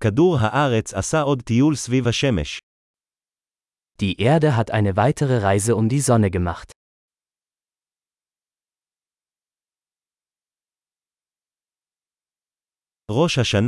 כדור הארץ עשה עוד טיול סביב השמש. Die Erde hat eine weitere Reise um die Sonne gemacht. ראש השנה